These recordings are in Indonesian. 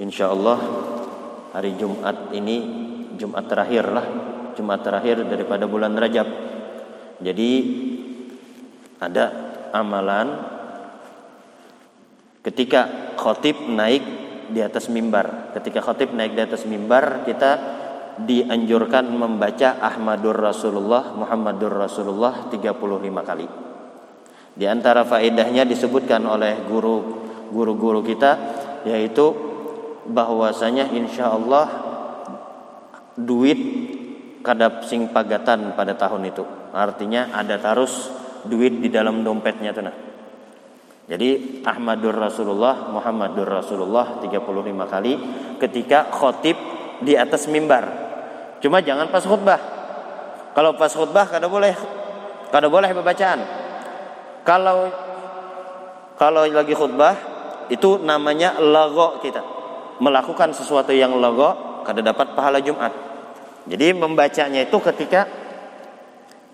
Insya Allah hari Jumat ini Jumat terakhir lah Jumat terakhir daripada bulan Rajab Jadi ada amalan ketika khotib naik di atas mimbar Ketika khotib naik di atas mimbar kita dianjurkan membaca Ahmadur Rasulullah Muhammadur Rasulullah 35 kali. Di antara faedahnya disebutkan oleh guru guru-guru kita yaitu bahwasanya insya Allah duit kadap sing pagatan pada tahun itu. Artinya ada tarus duit di dalam dompetnya tuh nah. Jadi Ahmadur Rasulullah Muhammadur Rasulullah 35 kali ketika khotib di atas mimbar Cuma jangan pas khutbah. Kalau pas khutbah kada boleh kada boleh pembacaan. Kalau kalau lagi khutbah itu namanya lago kita. Melakukan sesuatu yang lago kada dapat pahala Jumat. Jadi membacanya itu ketika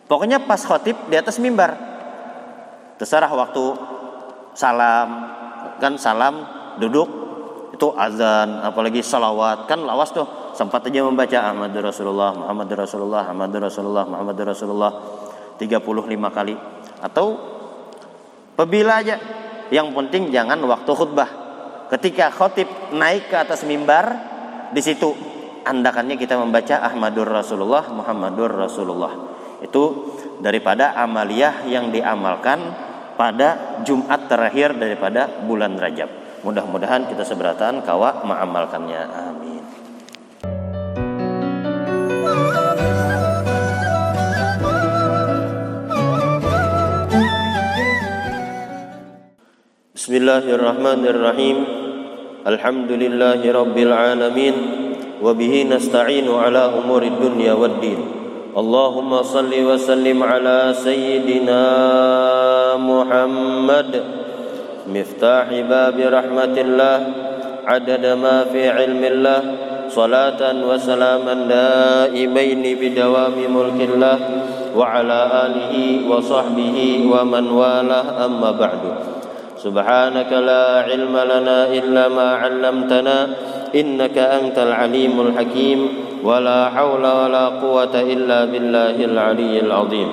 pokoknya pas khotib di atas mimbar. Terserah waktu salam kan salam duduk itu azan apalagi salawat kan lawas tuh sempat aja membaca Ahmad Rasulullah, Muhammad Rasulullah, Muhammad Rasulullah, Muhammad Rasulullah 35 kali atau apabila aja yang penting jangan waktu khutbah ketika khotib naik ke atas mimbar di situ andakannya kita membaca Ahmadur Rasulullah Muhammadur Rasulullah itu daripada amaliah yang diamalkan pada Jumat terakhir daripada bulan Rajab. Mudah-mudahan kita seberatan kawa mengamalkannya. Amin. Bismillahirrahmanirrahim. الحمد لله رب العالمين وبه نستعين على أمور الدنيا والدين اللهم صل وسلم على سيدنا محمد مفتاح باب رحمة الله عدد ما في علم الله صلاة وسلاما دائمين بدوام ملك الله وعلى آله وصحبه ومن والاه أما بعد سبحانك لا علم لنا إلا ما علمتنا إنك أنت العليم الحكيم ولا حول ولا قوة إلا بالله العلي العظيم.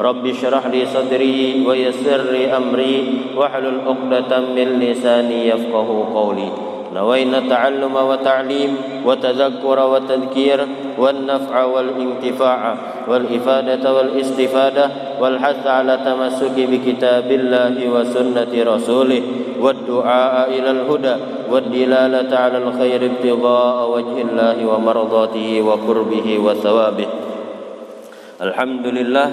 رب اشرح لي صدري ويسر لي أمري واحلل عقدة من لساني يفقه قولي. نوينا التعلم وتعليم وتذكر وتذكير والنفع والانتفاع والإفادة والاستفادة والحث على تمسك بكتاب الله وسنة رسوله والدعاء إلى الهدى والدلالة على الخير ابتغاء وجه الله ومرضاته وقربه وثوابه. الحمد لله.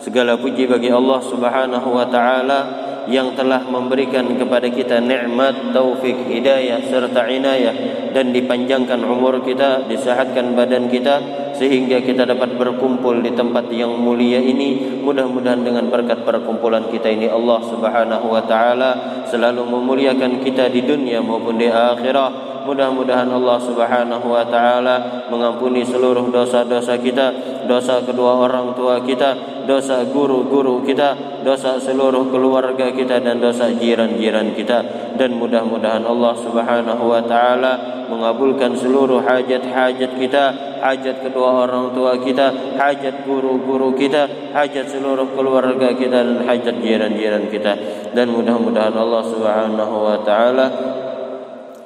Segala puji bagi Allah Subhanahu wa taala yang telah memberikan kepada kita nikmat taufik hidayah serta inayah dan dipanjangkan umur kita disehatkan badan kita sehingga kita dapat berkumpul di tempat yang mulia ini. Mudah-mudahan dengan berkat perkumpulan kita ini Allah Subhanahu wa taala selalu memuliakan kita di dunia maupun di akhirat Mudah-mudahan Allah Subhanahu wa taala mengampuni seluruh dosa-dosa kita, dosa kedua orang tua kita, dosa guru-guru kita, dosa seluruh keluarga kita dan dosa jiran-jiran kita. Dan mudah-mudahan Allah Subhanahu wa taala mengabulkan seluruh hajat-hajat kita, hajat kedua orang tua kita, hajat guru-guru kita, hajat seluruh keluarga kita dan hajat jiran-jiran kita. Dan mudah-mudahan Allah Subhanahu wa taala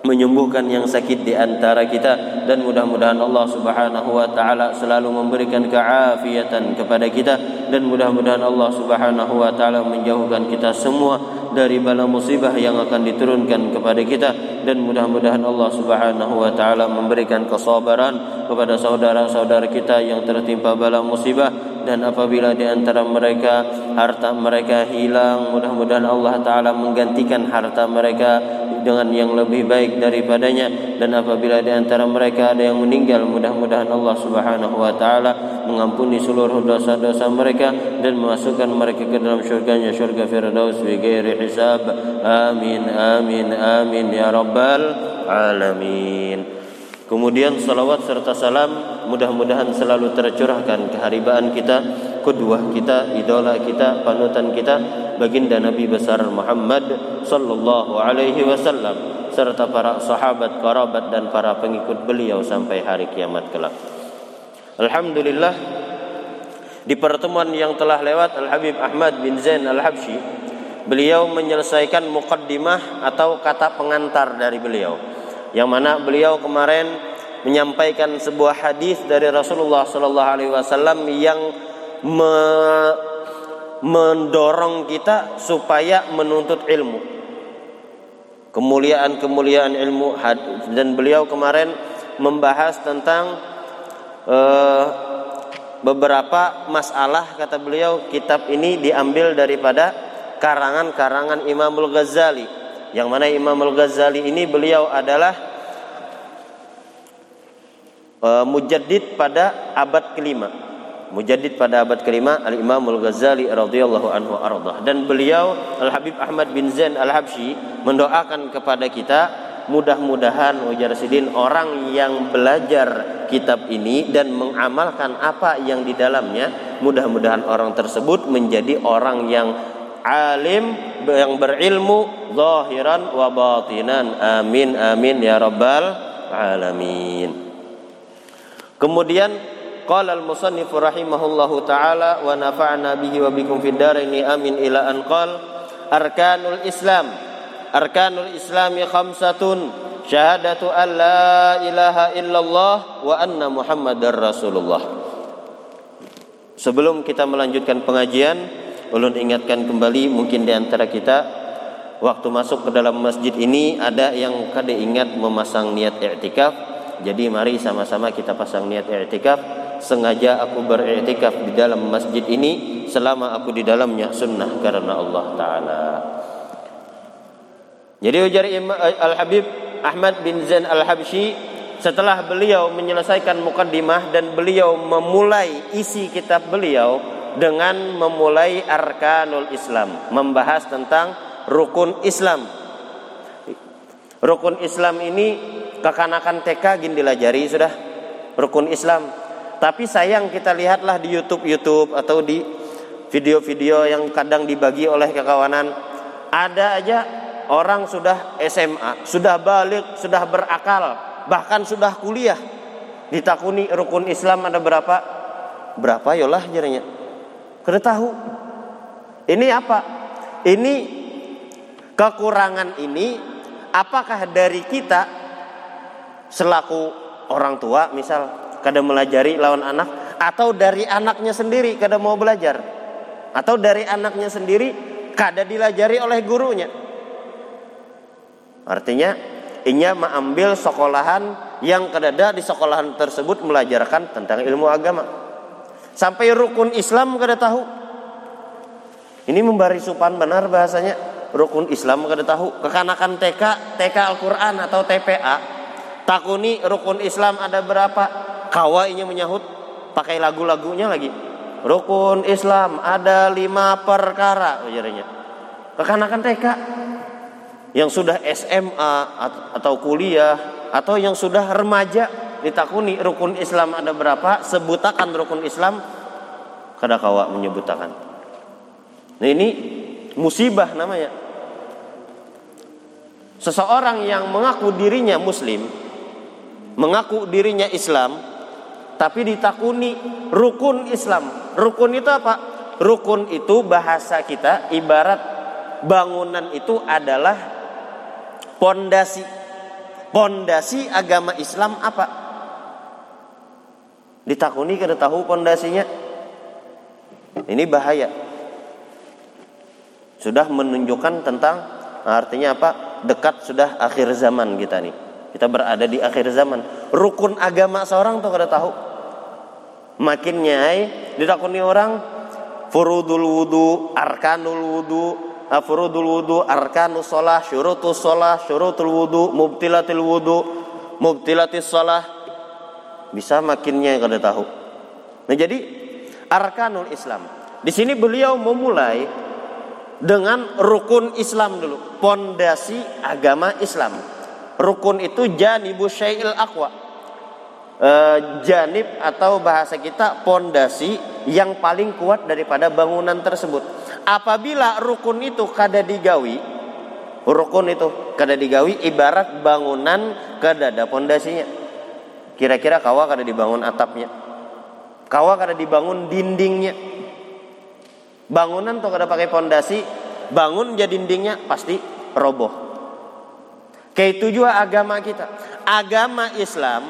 menyembuhkan yang sakit di antara kita. Dan mudah-mudahan Allah Subhanahu wa taala selalu memberikan keafiatan kepada kita. Dan mudah-mudahan Allah Subhanahu wa taala menjauhkan kita semua dari bala musibah yang akan diturunkan kepada kita. Dan mudah-mudahan Allah Subhanahu wa taala memberikan kesabaran kepada saudara-saudara kita yang tertimpa bala musibah dan apabila di antara mereka harta mereka hilang mudah-mudahan Allah taala menggantikan harta mereka dengan yang lebih baik daripadanya. Dan apabila di antara mereka ada yang meninggal mudah-mudahan Allah Subhanahu wa taala mengampuni seluruh dosa-dosa mereka dan memasukkan mereka ke dalam syurganya syurga firdaus bi ghairi hisab. Amin amin amin ya rabbal alamin Kemudian salawat serta salam mudah-mudahan selalu tercurahkan keharibaan kita, kedua kita, idola kita, panutan kita, baginda Nabi besar Muhammad sallallahu alaihi wasallam serta para sahabat, kerabat dan para pengikut beliau sampai hari kiamat kelak. Alhamdulillah di pertemuan yang telah lewat Al Habib Ahmad bin Zain Al Habsyi beliau menyelesaikan mukaddimah atau kata pengantar dari beliau yang mana beliau kemarin menyampaikan sebuah hadis dari Rasulullah sallallahu alaihi wasallam yang me mendorong kita supaya menuntut ilmu. Kemuliaan-kemuliaan ilmu dan beliau kemarin membahas tentang uh, beberapa masalah kata beliau kitab ini diambil daripada karangan-karangan Imamul Ghazali yang mana Imamul Ghazali ini beliau adalah uh, mujaddid pada abad kelima. Mujaddid pada abad kelima Al Imam Al Ghazali radhiyallahu anhu ardah. Dan beliau Al Habib Ahmad bin Zain Al Habsyi mendoakan kepada kita mudah-mudahan wajar sidin orang yang belajar kitab ini dan mengamalkan apa yang di dalamnya mudah-mudahan orang tersebut menjadi orang yang alim yang berilmu zahiran wa batinan. Amin amin ya rabbal alamin. Kemudian Qala al-musannif rahimahullahu taala wa nafa'na bihi wa bikum fid dharaini amin ila an qal arkanul islam arkanul islami khamsatun syahadatu an la ilaha illallah wa anna muhammadar rasulullah Sebelum kita melanjutkan pengajian ulun ingatkan kembali mungkin di antara kita waktu masuk ke dalam masjid ini ada yang kada ingat memasang niat i'tikaf jadi mari sama-sama kita pasang niat i'tikaf sengaja aku beriktikaf di dalam masjid ini selama aku di dalamnya sunnah karena Allah taala. Jadi ujar Al Habib Ahmad bin Zain Al Habsyi setelah beliau menyelesaikan mukaddimah dan beliau memulai isi kitab beliau dengan memulai arkanul Islam, membahas tentang rukun Islam. Rukun Islam ini kekanakan TK gin dilajari sudah. Rukun Islam tapi sayang kita lihatlah di YouTube YouTube atau di video-video yang kadang dibagi oleh kekawanan ada aja orang sudah SMA, sudah balik, sudah berakal, bahkan sudah kuliah. Ditakuni rukun Islam ada berapa? Berapa yolah jadinya? Kada tahu. Ini apa? Ini kekurangan ini apakah dari kita selaku orang tua misal kada melajari lawan anak atau dari anaknya sendiri kada mau belajar atau dari anaknya sendiri kada dilajari oleh gurunya artinya inya mengambil sekolahan yang kada di sekolahan tersebut melajarkan tentang ilmu agama sampai rukun Islam kada tahu. Ini memberi supan benar bahasanya. Rukun Islam kada tahu. Kekanakan TK TK Al-Qur'an atau TPA takuni rukun Islam ada berapa? Kawainya menyahut. Pakai lagu-lagunya lagi. Rukun Islam ada lima perkara. Ujarnya kekanakan TK yang sudah SMA atau kuliah atau yang sudah remaja ditakuni rukun Islam ada berapa sebutakan rukun Islam kada kawa menyebutakan nah ini musibah namanya seseorang yang mengaku dirinya muslim mengaku dirinya Islam tapi ditakuni rukun Islam. Rukun itu apa? Rukun itu bahasa kita ibarat bangunan itu adalah pondasi. Pondasi agama Islam apa? Ditakuni kada tahu pondasinya. Ini bahaya. Sudah menunjukkan tentang artinya apa? Dekat sudah akhir zaman kita nih. Kita berada di akhir zaman. Rukun agama seorang tuh kada tahu. Makin nyai ditakuni orang furudul wudu, arkanul wudu, furudul wudu, arkanus sholah, syurutus sholah, syurutul wudu, mubtilatil wudu, mubtilatis sholah. Bisa makinnya kada tahu. Nah jadi arkanul Islam. Di sini beliau memulai dengan rukun Islam dulu, pondasi agama Islam. Rukun itu janibu syai'il aqwa. E, janib atau bahasa kita pondasi yang paling kuat daripada bangunan tersebut. Apabila rukun itu kada digawi, rukun itu kada digawi ibarat bangunan kada ada pondasinya kira-kira kawa kada dibangun atapnya? Kawa kada dibangun dindingnya? Bangunan tuh kada pakai pondasi bangun jadi dindingnya pasti roboh. Kayak itu juga agama kita. Agama Islam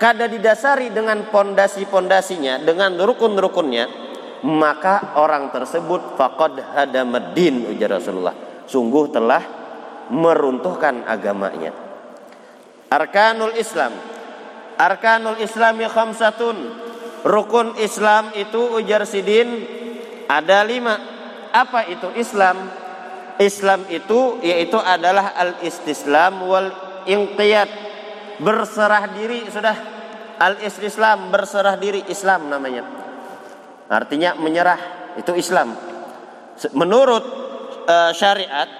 kada didasari dengan pondasi-pondasinya dengan rukun-rukunnya maka orang tersebut faqad hadamaddin ujar Rasulullah. Sungguh telah meruntuhkan agamanya. Arkanul Islam arkanul Islami khamsatun. Rukun Islam itu ujar sidin ada lima. Apa itu Islam? Islam itu yaitu adalah al istislam wal inqiyad. Berserah diri sudah. Al istislam berserah diri Islam namanya. Artinya menyerah itu Islam. Menurut uh, syariat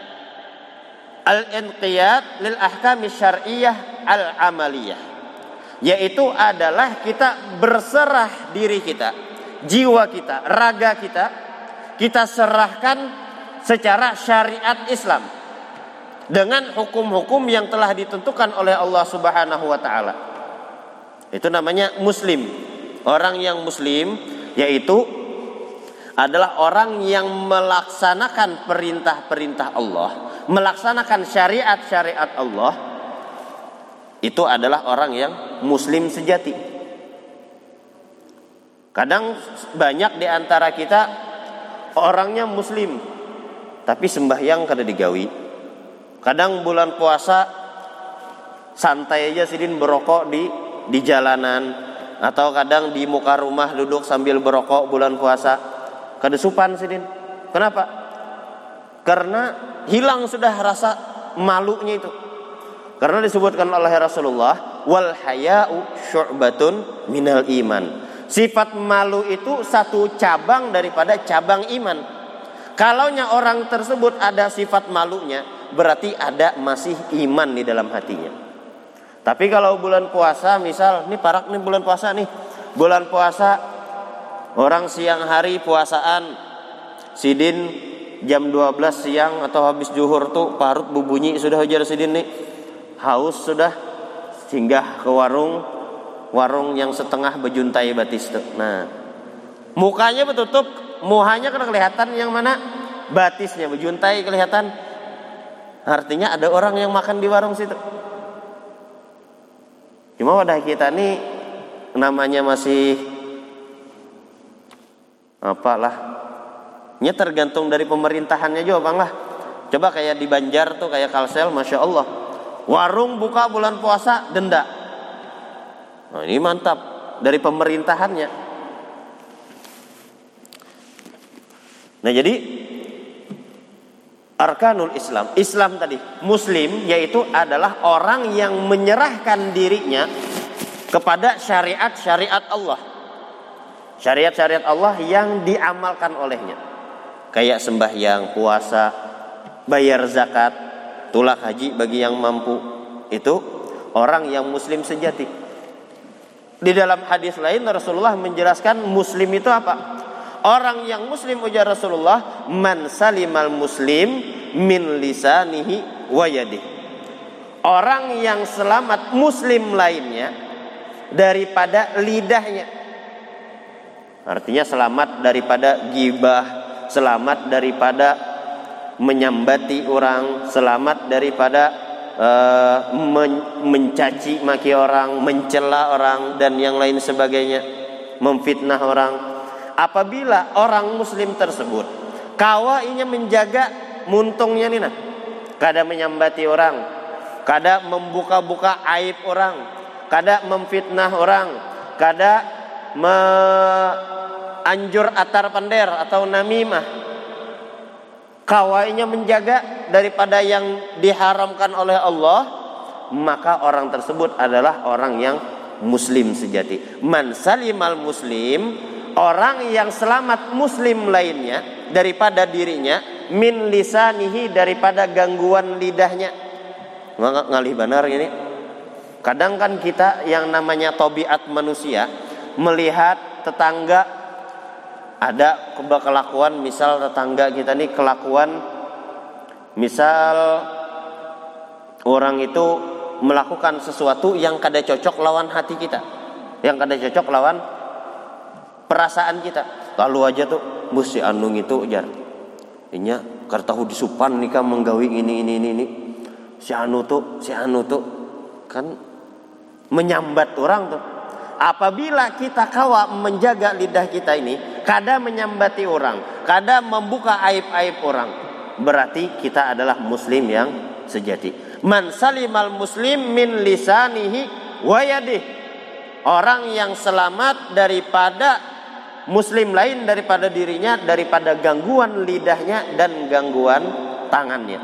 al-inqiyad lil ahkam syar'iyyah al-amaliyah yaitu adalah kita berserah diri kita, jiwa kita, raga kita kita serahkan secara syariat Islam dengan hukum-hukum yang telah ditentukan oleh Allah Subhanahu wa taala. Itu namanya muslim. Orang yang muslim yaitu adalah orang yang melaksanakan perintah-perintah Allah, melaksanakan syariat-syariat Allah, itu adalah orang yang muslim sejati. Kadang banyak di antara kita orangnya muslim, tapi sembahyang kada digawi. Kadang bulan puasa santai aja sidin berokok di di jalanan, atau kadang di muka rumah duduk sambil berokok bulan puasa kedesupan sidin kenapa karena hilang sudah rasa malunya itu karena disebutkan oleh Rasulullah wal haya'u syu'batun minal iman sifat malu itu satu cabang daripada cabang iman kalaunya orang tersebut ada sifat malunya berarti ada masih iman di dalam hatinya tapi kalau bulan puasa, misal ini parak nih bulan puasa nih. Bulan puasa orang siang hari puasaan sidin jam 12 siang atau habis juhur tuh parut bubunyi sudah hujan sidin nih. Haus sudah singgah ke warung warung yang setengah bejuntai batis tuh. Nah, mukanya bertutup, muhanya kena kelihatan yang mana batisnya bejuntai kelihatan. Artinya ada orang yang makan di warung situ. Cuma wadah kita ini namanya masih apalah. Nya tergantung dari pemerintahannya juga bang lah. Coba kayak di Banjar tuh kayak Kalsel, masya Allah. Warung buka bulan puasa denda. Nah, ini mantap dari pemerintahannya. Nah jadi arkanul Islam. Islam tadi, muslim yaitu adalah orang yang menyerahkan dirinya kepada syariat-syariat Allah. Syariat-syariat Allah yang diamalkan olehnya. Kayak sembahyang, puasa, bayar zakat, tulak haji bagi yang mampu. Itu orang yang muslim sejati. Di dalam hadis lain Rasulullah menjelaskan muslim itu apa? Orang yang muslim ujar Rasulullah man salimal muslim min lisanihi wa yadih. Orang yang selamat muslim lainnya daripada lidahnya. Artinya selamat daripada gibah, selamat daripada menyambati orang, selamat daripada uh, men mencaci maki orang, mencela orang dan yang lain sebagainya, memfitnah orang. Apabila orang muslim tersebut kawainya menjaga muntungnya nih nah. Kada menyambati orang kada membuka-buka aib orang kada memfitnah orang kada me anjur atar pander atau namimah kawainya menjaga daripada yang diharamkan oleh Allah maka orang tersebut adalah orang yang muslim sejati. Man salimal muslim orang yang selamat muslim lainnya daripada dirinya min lisanihi daripada gangguan lidahnya. Ngalih benar ini. Kadang kan kita yang namanya tobiat manusia melihat tetangga ada kelakuan misal tetangga kita nih kelakuan misal orang itu melakukan sesuatu yang kada cocok lawan hati kita, yang kada cocok lawan perasaan kita. Lalu aja tuh mesti anung itu jar. Inya kartahu disupan nikah menggawi ini ini ini ini. Si anu tuh, si anu tuh kan menyambat orang tuh. Apabila kita kawa menjaga lidah kita ini, kada menyambati orang, kada membuka aib-aib orang, berarti kita adalah muslim yang sejati. Man salimal muslim min lisanihi wa Orang yang selamat daripada muslim lain daripada dirinya, daripada gangguan lidahnya dan gangguan tangannya.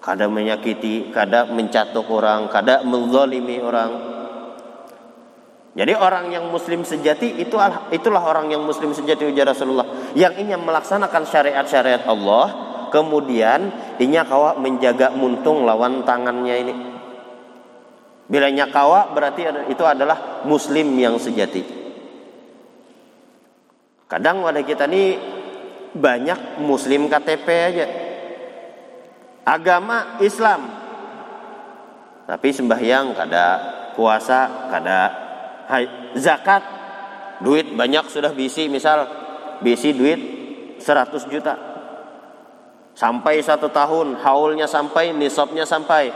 Kada menyakiti, kada mencatuk orang, kada menzalimi orang, jadi orang yang muslim sejati itu itulah orang yang muslim sejati ujar Rasulullah yang ingin melaksanakan syariat-syariat Allah kemudian inya kawa menjaga muntung lawan tangannya ini. Bila inya kawa berarti itu adalah muslim yang sejati. Kadang pada kita ini banyak muslim KTP aja. Agama Islam. Tapi sembahyang kada, puasa kada, zakat. Duit banyak sudah bisi misal bisi duit 100 juta. Sampai satu tahun haulnya sampai nisabnya sampai.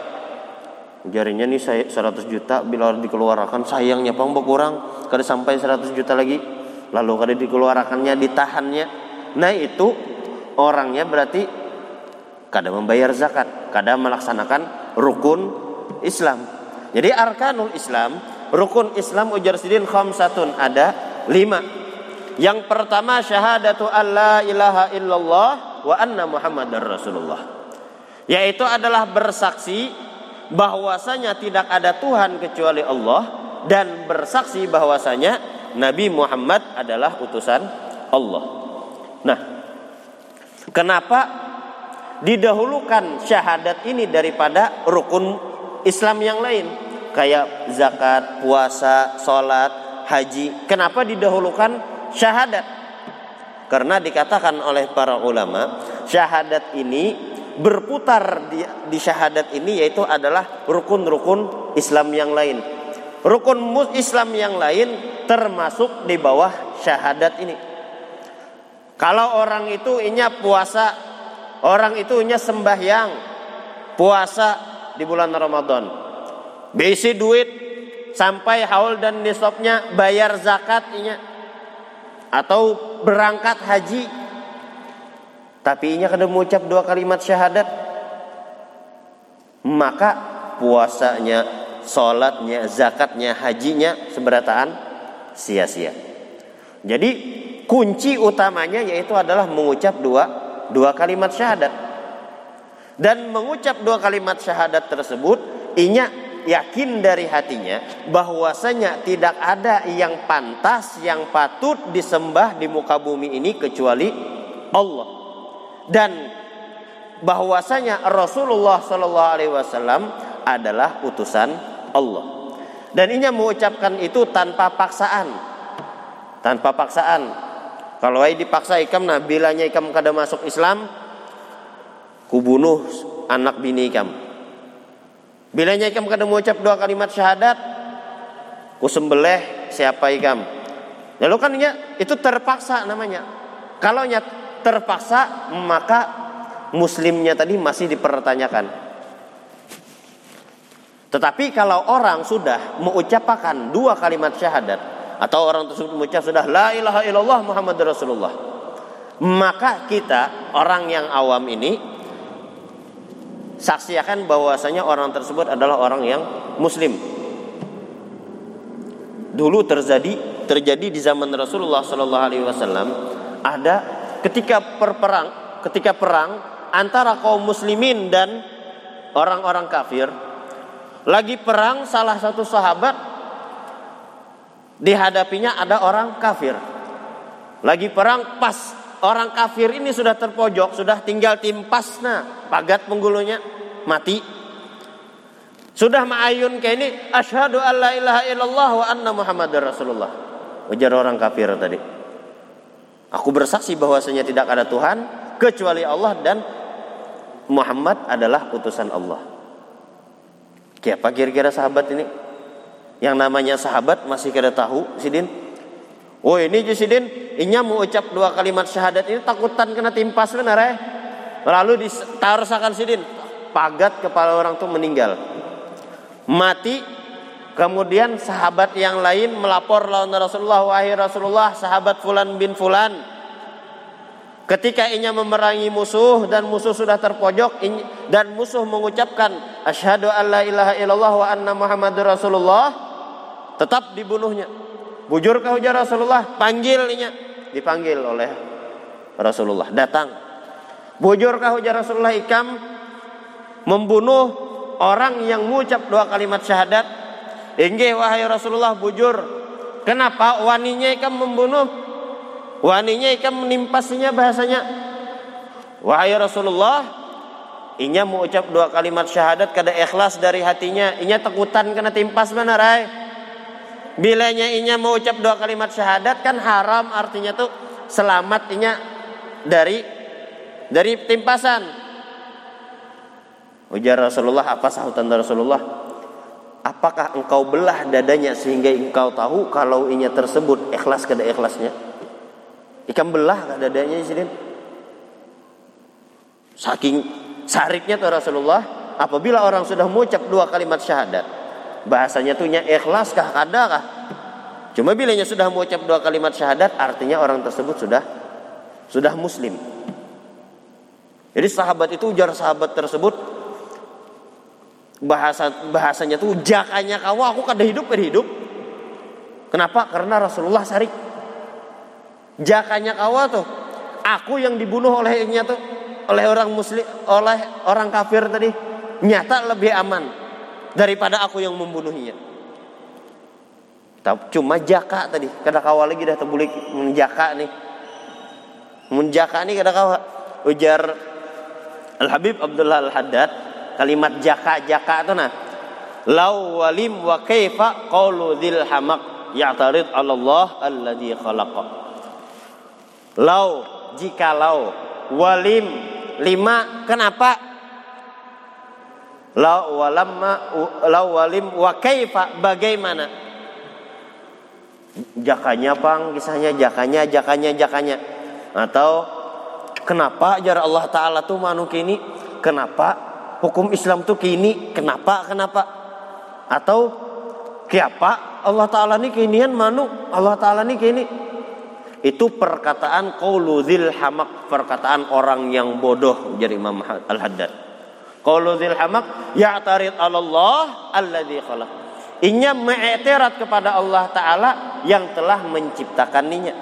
Jarinya nih saya 100 juta bila dikeluarkan sayangnya pang berkurang. Kada sampai 100 juta lagi. Lalu kada dikeluarkannya ditahannya. Nah itu orangnya berarti kada membayar zakat. Kada melaksanakan rukun Islam. Jadi arkanul Islam Rukun Islam ujar sidin khamsatun ada lima. Yang pertama syahadatu alla ilaha illallah wa anna muhammadar rasulullah. Yaitu adalah bersaksi bahwasanya tidak ada Tuhan kecuali Allah dan bersaksi bahwasanya Nabi Muhammad adalah utusan Allah. Nah, kenapa didahulukan syahadat ini daripada rukun Islam yang lain? Kayak zakat, puasa, sholat, haji. Kenapa didahulukan syahadat? Karena dikatakan oleh para ulama, syahadat ini berputar di, di syahadat ini yaitu adalah rukun-rukun Islam yang lain. Rukun Islam yang lain termasuk di bawah syahadat ini. Kalau orang itu inya puasa, orang itu inya sembahyang, puasa di bulan Ramadan Besi duit sampai haul dan nisabnya bayar zakatnya atau berangkat haji tapi inya kada mengucap dua kalimat syahadat maka puasanya, sholatnya, zakatnya, hajinya seberataan sia-sia. Jadi kunci utamanya yaitu adalah mengucap dua dua kalimat syahadat. Dan mengucap dua kalimat syahadat tersebut inya yakin dari hatinya bahwasanya tidak ada yang pantas yang patut disembah di muka bumi ini kecuali Allah. Dan bahwasanya Rasulullah Shallallahu Alaihi Wasallam adalah utusan Allah. Dan ini mengucapkan itu tanpa paksaan. Tanpa paksaan. Kalau ai dipaksa ikam nah bilanya ikam kada masuk Islam kubunuh anak bini ikam Bila ikam kada mengucap dua kalimat syahadat, ku sembelih siapa ikam. Lalu kan ya, itu terpaksa namanya. Kalau nya terpaksa maka muslimnya tadi masih dipertanyakan. Tetapi kalau orang sudah mengucapkan dua kalimat syahadat atau orang tersebut mengucap sudah la ilaha illallah Muhammad Rasulullah, maka kita orang yang awam ini saksikan bahwasanya orang tersebut adalah orang yang muslim. Dulu terjadi terjadi di zaman Rasulullah Shallallahu Alaihi Wasallam ada ketika perperang ketika perang antara kaum muslimin dan orang-orang kafir lagi perang salah satu sahabat dihadapinya ada orang kafir lagi perang pas orang kafir ini sudah terpojok, sudah tinggal timpasna pagat penggulunya mati. Sudah ma'ayun kayak ini asyhadu alla ilaha illallah wa anna muhammadar rasulullah. Ujar orang kafir tadi. Aku bersaksi bahwasanya tidak ada Tuhan kecuali Allah dan Muhammad adalah utusan Allah. Siapa kira-kira sahabat ini? Yang namanya sahabat masih kira tahu, Sidin? Oh ini Sidin, inya mau ucap dua kalimat syahadat ini takutan kena timpas benar ya? Lalu ditaruhkan Sidin, pagat kepala orang tuh meninggal. Mati Kemudian sahabat yang lain melapor lawan Rasulullah, wahai Rasulullah, sahabat Fulan bin Fulan. Ketika inya memerangi musuh dan musuh sudah terpojok dan musuh mengucapkan asyhadu alla ilaha illallah wa anna muhammadur rasulullah, tetap dibunuhnya. Bujur ke ujar Rasulullah, panggilnya, dipanggil oleh Rasulullah, datang. Bujur ke ujar Rasulullah ikam membunuh orang yang mengucap dua kalimat syahadat Inggih wahai Rasulullah bujur. Kenapa waninya ikan membunuh? Waninya ikan menimpasnya bahasanya. Wahai Rasulullah, inya mau ucap dua kalimat syahadat kada ikhlas dari hatinya, inya takutan kena timpas mana rai? Bilanya inya mau ucap dua kalimat syahadat kan haram artinya tuh selamat inya dari dari timpasan. Ujar Rasulullah apa sahutan Rasulullah? Apakah engkau belah dadanya sehingga engkau tahu kalau inya tersebut ikhlas kada ikhlasnya? Ikan belah kada dadanya sini. Saking sariknya tuh Rasulullah, apabila orang sudah mengucap dua kalimat syahadat, bahasanya tuh ikhlas kah kada kah? Cuma bilanya sudah mengucap dua kalimat syahadat, artinya orang tersebut sudah sudah muslim. Jadi sahabat itu ujar sahabat tersebut bahasa bahasanya tuh jakanya kau aku kada hidup kada hidup. Kenapa? Karena Rasulullah sarik jakanya kau tuh? Aku yang dibunuh oleh olehnya tuh oleh orang muslim oleh orang kafir tadi. Nyata lebih aman daripada aku yang membunuhnya. Cuma jaka tadi kada kawal lagi dah terbulik menjaka nih menjaka nih kada kawal ujar Al Habib Abdullah Al Haddad kalimat jaka-jaka itu nah. Lau walim wa kaifa qaulu dzil hamaq ya'tarid Allah alladzi khalaqa. Lau jikalau walim lima kenapa lau walim wa kaifa bagaimana? Jakanya pang kisahnya jakanya jakanya jakanya. Atau kenapa jar Allah taala tuh manuk ini kenapa hukum Islam tuh kini? Kenapa kenapa? Atau kiapa Allah Taala nih kinian manu? Allah Taala nih kini? Itu perkataan qauluzil hamak perkataan orang yang bodoh jadi Imam Al Haddad qauluzil hamak ya'tarid Allah alladzi khalaq inya mengiktirat kepada Allah Taala yang telah menciptakannya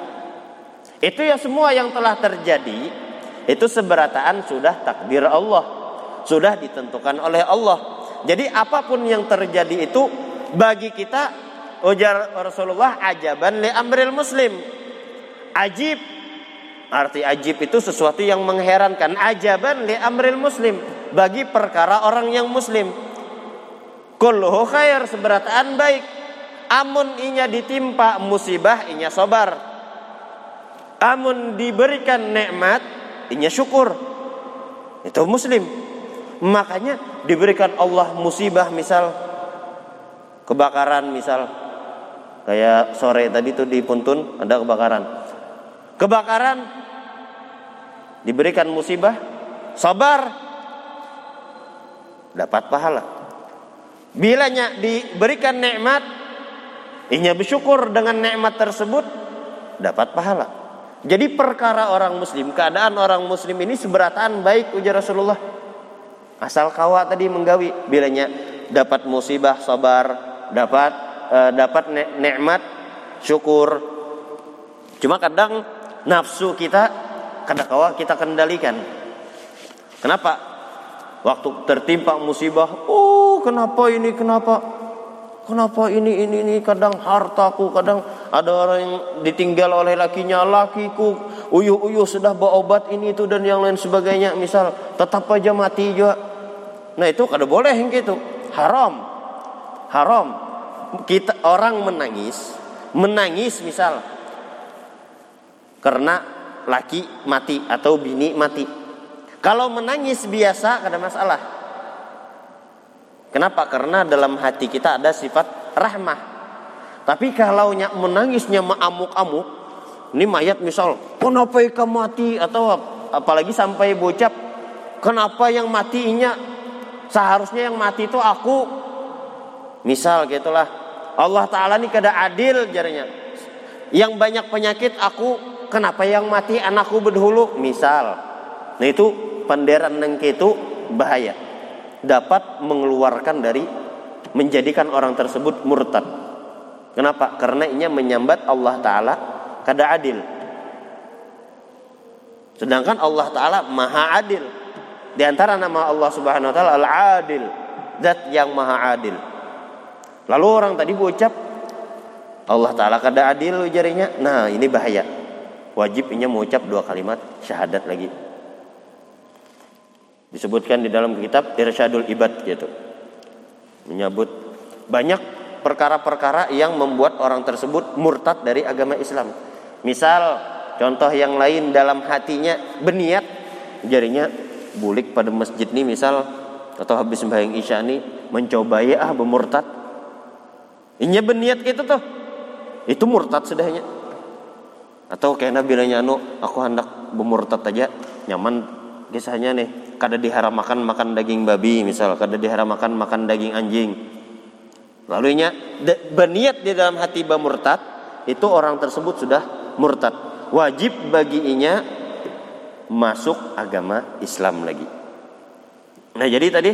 itu ya semua yang telah terjadi itu seberataan sudah takdir Allah sudah ditentukan oleh Allah. Jadi apa pun yang terjadi itu bagi kita ujar Rasulullah ajaban li amril muslim. Ajib arti ajib itu sesuatu yang mengherankan. Ajaban li amril muslim bagi perkara orang yang muslim. Kulluhu khair seberataan baik. Amun inya ditimpa musibah inya sobar. Amun diberikan nikmat inya syukur. Itu muslim. Makanya diberikan Allah musibah misal kebakaran misal kayak sore tadi tuh di Puntun ada kebakaran. Kebakaran diberikan musibah, sabar dapat pahala. Bilanya diberikan nikmat, inya bersyukur dengan nikmat tersebut dapat pahala. Jadi perkara orang muslim, keadaan orang muslim ini seberataan baik ujar Rasulullah Asal kawa tadi menggawi bilanya dapat musibah sabar, dapat uh, dapat nikmat syukur. Cuma kadang nafsu kita kadang kawa kita kendalikan. Kenapa? Waktu tertimpa musibah, oh kenapa ini kenapa? Kenapa ini ini ini kadang hartaku, kadang ada orang yang ditinggal oleh lakinya, lakiku uyuh uyuh sudah bawa obat ini itu dan yang lain sebagainya. Misal tetap aja mati juga Nah itu kada boleh yang gitu. Haram. Haram. Kita orang menangis, menangis misal karena laki mati atau bini mati. Kalau menangis biasa ada masalah. Kenapa? Karena dalam hati kita ada sifat rahmah. Tapi kalau menangisnya mengamuk-amuk, ini mayat misal, kenapa ikan mati atau apalagi sampai bocap, kenapa yang matinya seharusnya yang mati itu aku. Misal gitulah. Allah Ta'ala ini kada adil jarinya. Yang banyak penyakit aku, kenapa yang mati anakku berdahulu? Misal. Nah itu panderan nengke itu bahaya. Dapat mengeluarkan dari menjadikan orang tersebut murtad. Kenapa? Karena ini menyambat Allah Ta'ala kada adil. Sedangkan Allah Ta'ala maha adil. Di antara nama Allah Subhanahu Wa Ta'ala al-adil. Zat yang maha adil. Lalu orang tadi berucap Allah Ta'ala kada adil jarinya. Nah ini bahaya. Wajib ini mengucap dua kalimat syahadat lagi disebutkan di dalam kitab Irsyadul Ibad gitu menyebut banyak perkara-perkara yang membuat orang tersebut murtad dari agama Islam. Misal contoh yang lain dalam hatinya berniat jarinya bulik pada masjid ini misal atau habis sembahyang isya ini mencobai ah bermurtad. Ini berniat gitu tuh. Itu murtad sudahnya. Atau kayak Nabi anu aku hendak bermurtad aja nyaman kisahnya nih kada diharamkan makan daging babi misal. Kada diharamkan makan daging anjing. Lalu nya berniat di dalam hati murtad itu orang tersebut sudah murtad. Wajib bagi inya masuk agama Islam lagi. Nah jadi tadi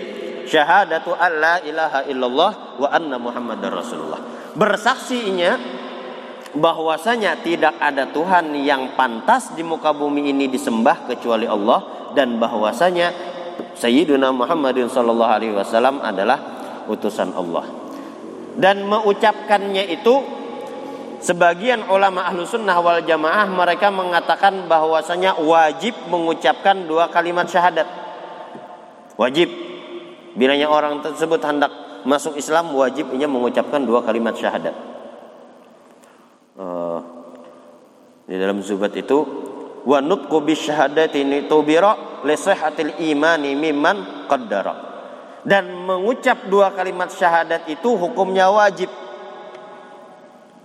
syahadatu alla ilaha illallah wa anna muhammadar rasulullah. Bersaksi inya bahwasanya tidak ada Tuhan yang pantas di muka bumi ini disembah kecuali Allah dan bahwasanya Sayyiduna Muhammadin sallallahu alaihi wasallam adalah utusan Allah. Dan mengucapkannya itu sebagian ulama ahlu sunnah wal jamaah mereka mengatakan bahwasanya wajib mengucapkan dua kalimat syahadat. Wajib. Bilanya orang tersebut hendak masuk Islam wajib ia mengucapkan dua kalimat syahadat. Uh, di dalam zubat itu wa nutqu bisyahadatin tubira li sihhatil imani mimman qaddara. Dan mengucap dua kalimat syahadat itu hukumnya wajib.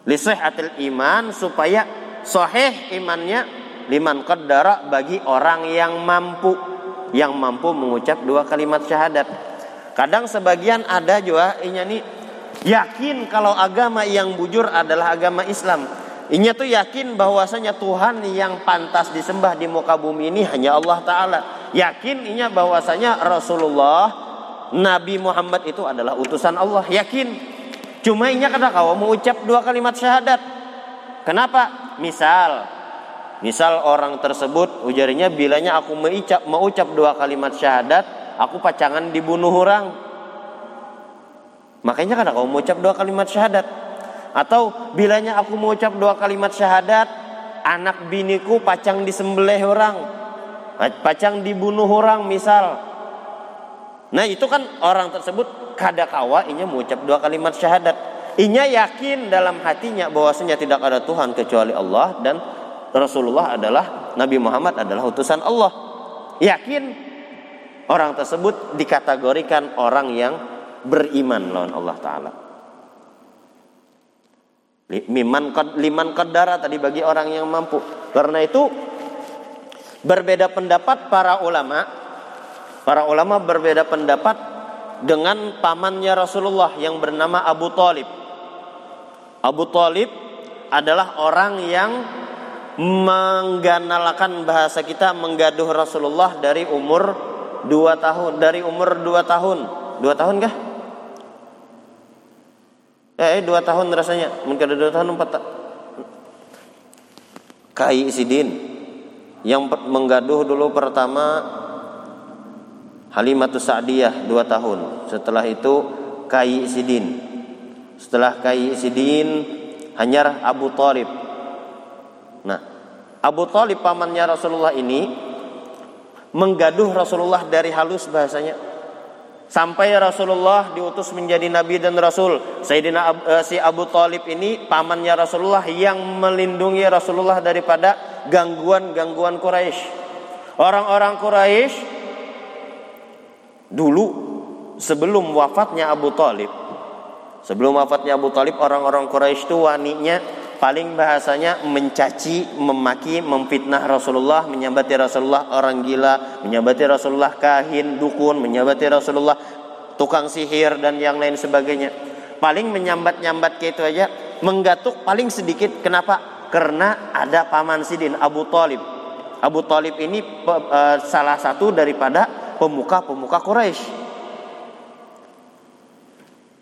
Li sihhatil iman supaya sahih imannya liman qaddara bagi orang yang mampu yang mampu mengucap dua kalimat syahadat. Kadang sebagian ada juga ini yakin kalau agama yang bujur adalah agama Islam Inya tuh yakin bahwasanya Tuhan yang pantas disembah di muka bumi ini hanya Allah Ta'ala. Yakin inya bahwasanya Rasulullah Nabi Muhammad itu adalah utusan Allah. Yakin. Cuma inya kata kau mau ucap dua kalimat syahadat. Kenapa? Misal, misal orang tersebut ujarnya bilanya aku mengucap mengucap dua kalimat syahadat, aku pacangan dibunuh orang. Makanya kata kau mau ucap dua kalimat syahadat. Atau bilanya aku mengucap dua kalimat syahadat, anak biniku pacang disembelih orang, pacang dibunuh orang misal. Nah itu kan orang tersebut kada kawa inya mengucap dua kalimat syahadat. Inya yakin dalam hatinya bahwasanya tidak ada Tuhan kecuali Allah dan Rasulullah adalah Nabi Muhammad adalah utusan Allah. Yakin orang tersebut dikategorikan orang yang beriman lawan Allah taala. Miman liman qadara tadi bagi orang yang mampu. Karena itu berbeda pendapat para ulama. Para ulama berbeda pendapat dengan pamannya Rasulullah yang bernama Abu Talib. Abu Talib adalah orang yang mengganalakan bahasa kita menggaduh Rasulullah dari umur dua tahun dari umur dua tahun dua tahun kah Eh, dua tahun rasanya. Mungkin ada dua tahun empat tak Kai Sidin. Yang menggaduh dulu pertama Halimatus Sa'diyah dua tahun. Setelah itu Kai Sidin. Setelah Kai Sidin hanya Abu Talib. Nah Abu Talib pamannya Rasulullah ini menggaduh Rasulullah dari halus bahasanya sampai Rasulullah diutus menjadi nabi dan rasul. Sayyidina uh, si Abu Talib ini pamannya Rasulullah yang melindungi Rasulullah daripada gangguan-gangguan Quraisy. Orang-orang Quraisy dulu sebelum wafatnya Abu Talib sebelum wafatnya Abu Talib orang-orang Quraisy itu waninya paling bahasanya mencaci, memaki, memfitnah Rasulullah, menyabati Rasulullah orang gila, menyabati Rasulullah kahin, dukun, menyabati Rasulullah tukang sihir dan yang lain sebagainya. Paling menyambat-nyambat kayak itu aja, menggatuk paling sedikit. Kenapa? Karena ada paman Sidin Abu Talib. Abu Talib ini uh, salah satu daripada pemuka-pemuka Quraisy.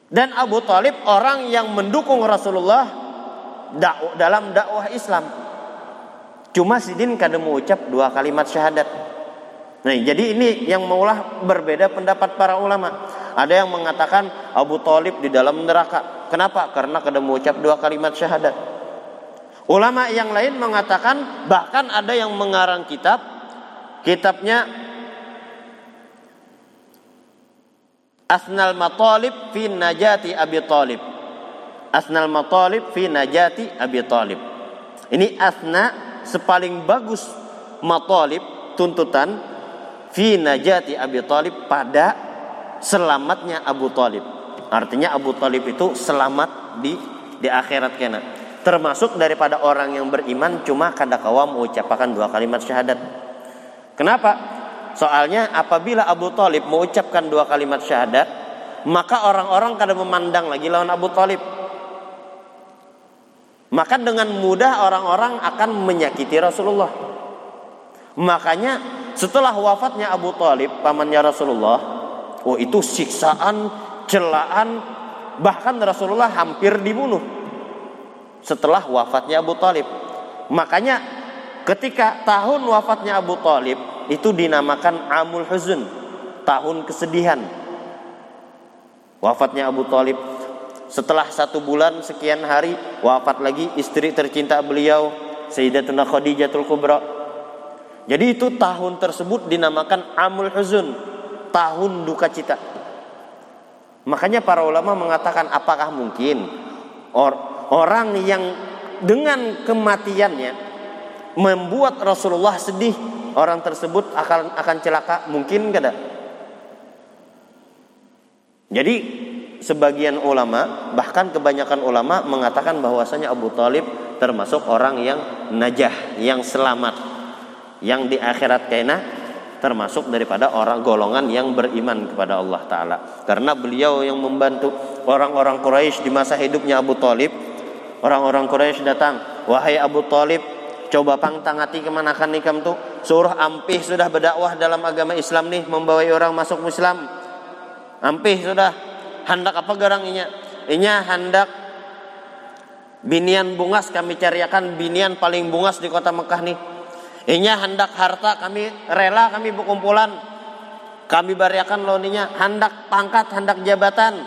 Dan Abu Talib orang yang mendukung Rasulullah dakwah, dalam dakwah Islam. Cuma Sidin kadang mengucap dua kalimat syahadat. Nah, jadi ini yang maulah berbeda pendapat para ulama. Ada yang mengatakan Abu Talib di dalam neraka. Kenapa? Karena kadang mengucap dua kalimat syahadat. Ulama yang lain mengatakan bahkan ada yang mengarang kitab kitabnya Asnal Matalib fi Najati Abi Talib asnal matalib fi najati Abi Talib. Ini asna sepaling bagus matalib tuntutan fi najati Abi Talib pada selamatnya Abu Talib. Artinya Abu Talib itu selamat di di akhirat kena. Termasuk daripada orang yang beriman cuma kada kawa mengucapkan dua kalimat syahadat. Kenapa? Soalnya apabila Abu Talib mengucapkan dua kalimat syahadat, maka orang-orang kada memandang lagi lawan Abu Talib maka dengan mudah orang-orang akan menyakiti Rasulullah. Makanya setelah wafatnya Abu Talib pamannya Rasulullah, oh itu siksaan, celaan, bahkan Rasulullah hampir dibunuh setelah wafatnya Abu Talib. Makanya ketika tahun wafatnya Abu Talib itu dinamakan Amul Huzun, tahun kesedihan. Wafatnya Abu Talib setelah satu bulan sekian hari wafat lagi istri tercinta beliau Sayyidatuna Khadijatul Kubra. Jadi itu tahun tersebut dinamakan Amul Huzun, tahun duka cita. Makanya para ulama mengatakan apakah mungkin or orang yang dengan kematiannya membuat Rasulullah sedih, orang tersebut akan akan celaka, mungkin tidak? Jadi sebagian ulama bahkan kebanyakan ulama mengatakan bahwasanya Abu Talib termasuk orang yang najah yang selamat. Yang di akhirat kena termasuk daripada orang golongan yang beriman kepada Allah Ta'ala. Karena beliau yang membantu orang-orang Quraisy di masa hidupnya Abu Talib orang-orang Quraisy datang wahai Abu Talib coba pang tangati kemanakan nikam tuh? Suruh ampih sudah berdakwah dalam agama Islam nih membawa orang masuk Islam. Ampih sudah hendak apa garang inya? Inya hendak binian bungas. Kami cariakan binian paling bungas di kota Mekah nih. Inya hendak harta. Kami rela kami berkumpulan. Kami bariakan loninya hendak pangkat hendak jabatan.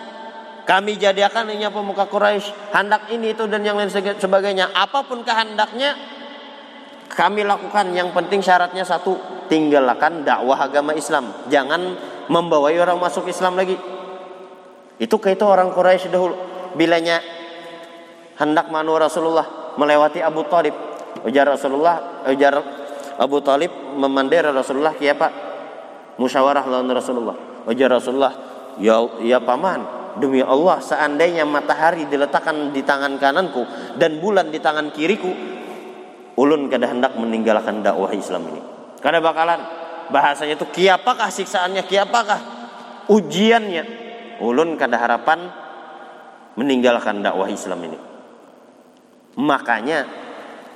Kami jadikan inya pemuka Quraisy. Hendak ini itu dan yang lain sebagainya. Apa pun kehendaknya kami lakukan. Yang penting syaratnya satu tinggalkan dakwah agama Islam. Jangan membawai orang masuk Islam lagi itu itu orang Quraisy dahulu bilanya hendak manu Rasulullah melewati Abu Talib. Ujar Rasulullah, ujar Abu Talib memandera Rasulullah kiapa? Musyawarah lawan Rasulullah. Ujar Rasulullah, ya ya paman, demi Allah seandainya matahari diletakkan di tangan kananku dan bulan di tangan kiriku, ulun kada hendak meninggalkan dakwah Islam ini. Kada bakalan bahasanya itu kiapakah siksaannya, kiapakah ujiannya, ulun kada harapan meninggalkan dakwah Islam ini. Makanya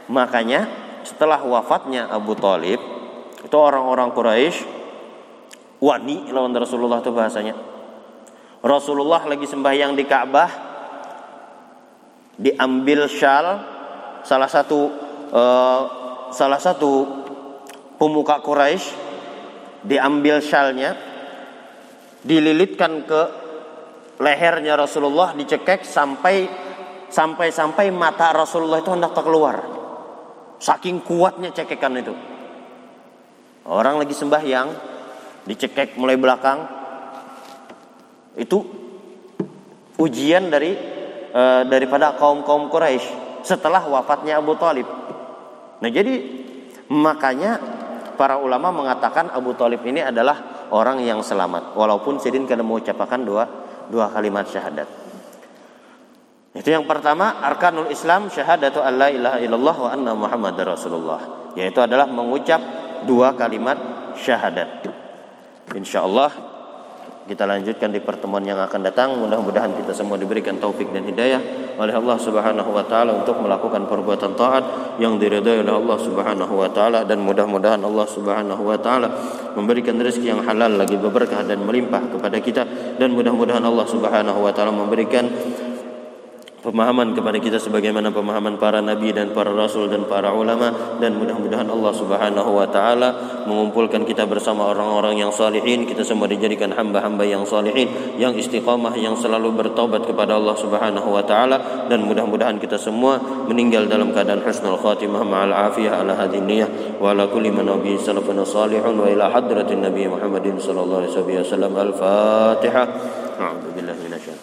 makanya setelah wafatnya Abu Talib itu orang-orang Quraisy wani lawan Rasulullah itu bahasanya. Rasulullah lagi sembahyang di Ka'bah diambil syal salah satu uh, salah satu pemuka Quraisy diambil syalnya dililitkan ke lehernya Rasulullah dicekek sampai sampai sampai mata Rasulullah itu hendak keluar. Saking kuatnya cekekan itu. Orang lagi sembahyang dicekek mulai belakang. Itu ujian dari e, daripada kaum-kaum Quraisy setelah wafatnya Abu Talib. Nah, jadi makanya para ulama mengatakan Abu Talib ini adalah orang yang selamat walaupun sidin kena mengucapkan dua dua kalimat syahadat. Itu yang pertama arkanul Islam syahadatu alla ilaha illallah wa anna rasulullah. Yaitu adalah mengucap dua kalimat syahadat. Insyaallah kita lanjutkan di pertemuan yang akan datang. Mudah-mudahan kita semua diberikan taufik dan hidayah oleh Allah Subhanahu wa taala untuk melakukan perbuatan taat yang diridhai oleh Allah Subhanahu wa taala dan mudah-mudahan Allah Subhanahu wa taala memberikan rezeki yang halal lagi berkah dan melimpah kepada kita dan mudah-mudahan Allah Subhanahu wa taala memberikan pemahaman kepada kita sebagaimana pemahaman para nabi dan para rasul dan para ulama. Dan mudah-mudahan Allah Subhanahu wa taala mengumpulkan kita bersama orang-orang yang salihin. Kita semua dijadikan hamba-hamba yang salihin yang istiqamah yang selalu bertobat kepada Allah Subhanahu wa taala. Dan mudah-mudahan kita semua meninggal dalam keadaan husnul khatimah ma'al afiyah ala hadhihi niyyah. Wa ala kulli man nabi salafun salihun wa ila hadratin nabi Muhammadin sallallahu alaihi wasallam. Al-fatihah a'udzu billahi minasyaitonir